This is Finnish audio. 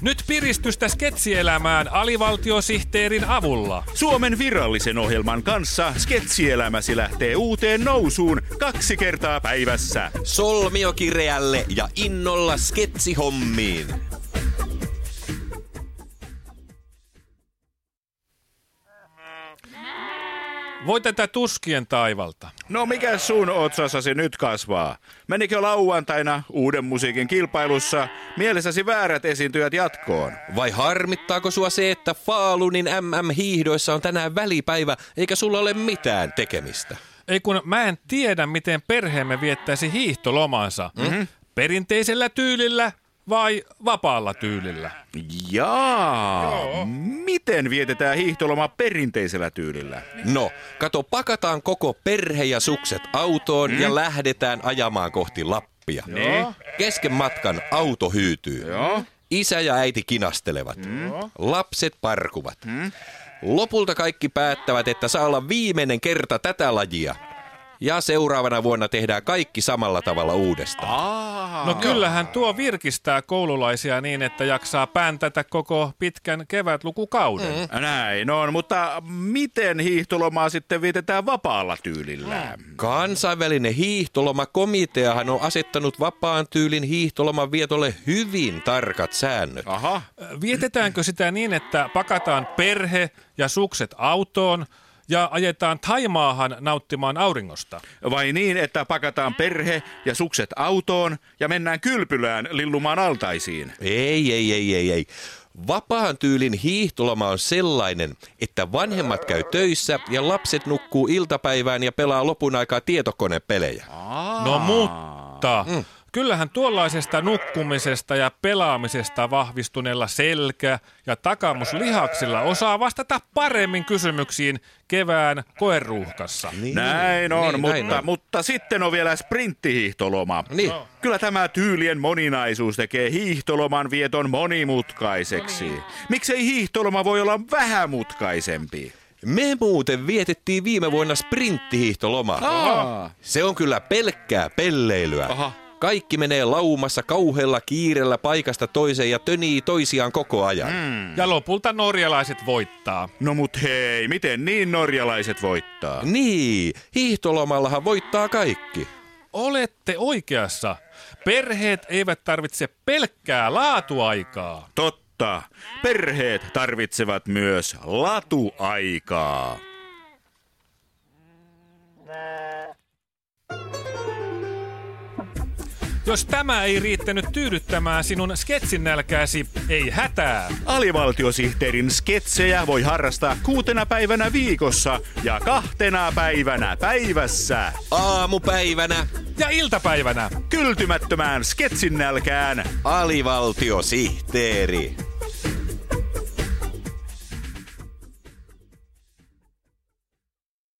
Nyt piristystä sketsielämään alivaltiosihteerin avulla. Suomen virallisen ohjelman kanssa sketsielämäsi lähtee uuteen nousuun kaksi kertaa päivässä. Solmiokireälle ja innolla sketsihommiin. Voi tätä tuskien taivalta. No mikä sun otsassasi nyt kasvaa? Menikö lauantaina uuden musiikin kilpailussa mielessäsi väärät esiintyjät jatkoon? Vai harmittaako sua se, että Faalunin MM-hiihdoissa on tänään välipäivä, eikä sulla ole mitään tekemistä? Ei kun mä en tiedä, miten perheemme viettäisi hiihtolomansa. Mm-hmm. Perinteisellä tyylillä vai vapaalla tyylillä? Jaa, miten vietetään hiihtoloma perinteisellä tyylillä? No, kato, pakataan koko perhe ja sukset autoon mm. ja lähdetään ajamaan kohti Lappia. Niin. Kesken matkan auto hyytyy. Joo. Isä ja äiti kinastelevat. Mm. Lapset parkuvat. Mm. Lopulta kaikki päättävät, että saa olla viimeinen kerta tätä lajia. Ja seuraavana vuonna tehdään kaikki samalla tavalla uudestaan. Aa, No kyllähän tuo virkistää koululaisia niin, että jaksaa pääntätä koko pitkän kevätlukukauden. Mm. Näin on, mutta miten hiihtolomaa sitten vietetään vapaalla tyylillä? Kansainvälinen hiihtolomakomiteahan on asettanut vapaan tyylin hiihtoloman vietolle hyvin tarkat säännöt. Aha, Vietetäänkö sitä niin, että pakataan perhe ja sukset autoon ja ajetaan Taimaahan nauttimaan auringosta? vai niin, että pakataan perhe ja sukset autoon ja mennään kylpylään lillumaan altaisiin? Ei, ei, ei, ei, ei. Vapaan tyylin hiihtoloma on sellainen, että vanhemmat käy töissä ja lapset nukkuu iltapäivään ja pelaa lopun aikaa tietokonepelejä. No mutta... Mm. Kyllähän tuollaisesta nukkumisesta ja pelaamisesta vahvistuneella selkä- ja takamuslihaksilla osaa vastata paremmin kysymyksiin kevään koeruuhkassa. Niin, Näin on, niin, mutta, näin on. mutta sitten on vielä sprinttihiihtoloma. Niin. Kyllä tämä tyylien moninaisuus tekee hiihtoloman vieton monimutkaiseksi. Miksei hiihtoloma voi olla vähämutkaisempi? Me muuten vietettiin viime vuonna sprinttihiihtolomaa. Aa. Se on kyllä pelkkää pelleilyä. Aha. Kaikki menee laumassa kauhealla kiirellä paikasta toiseen ja tönii toisiaan koko ajan. Mm. Ja lopulta norjalaiset voittaa. No mut hei, miten niin norjalaiset voittaa? Niin, hiihtolomallahan voittaa kaikki. Olette oikeassa. Perheet eivät tarvitse pelkkää laatuaikaa. Totta, perheet tarvitsevat myös latuaikaa. Jos tämä ei riittänyt tyydyttämään sinun skitsinnälkääsi, ei hätää. Alivaltiosihteerin sketsejä voi harrastaa kuutena päivänä viikossa ja kahtena päivänä päivässä. Aamupäivänä Ja iltapäivänä. Kyltymättömään sketsin nälkään alivaltiosihteeri.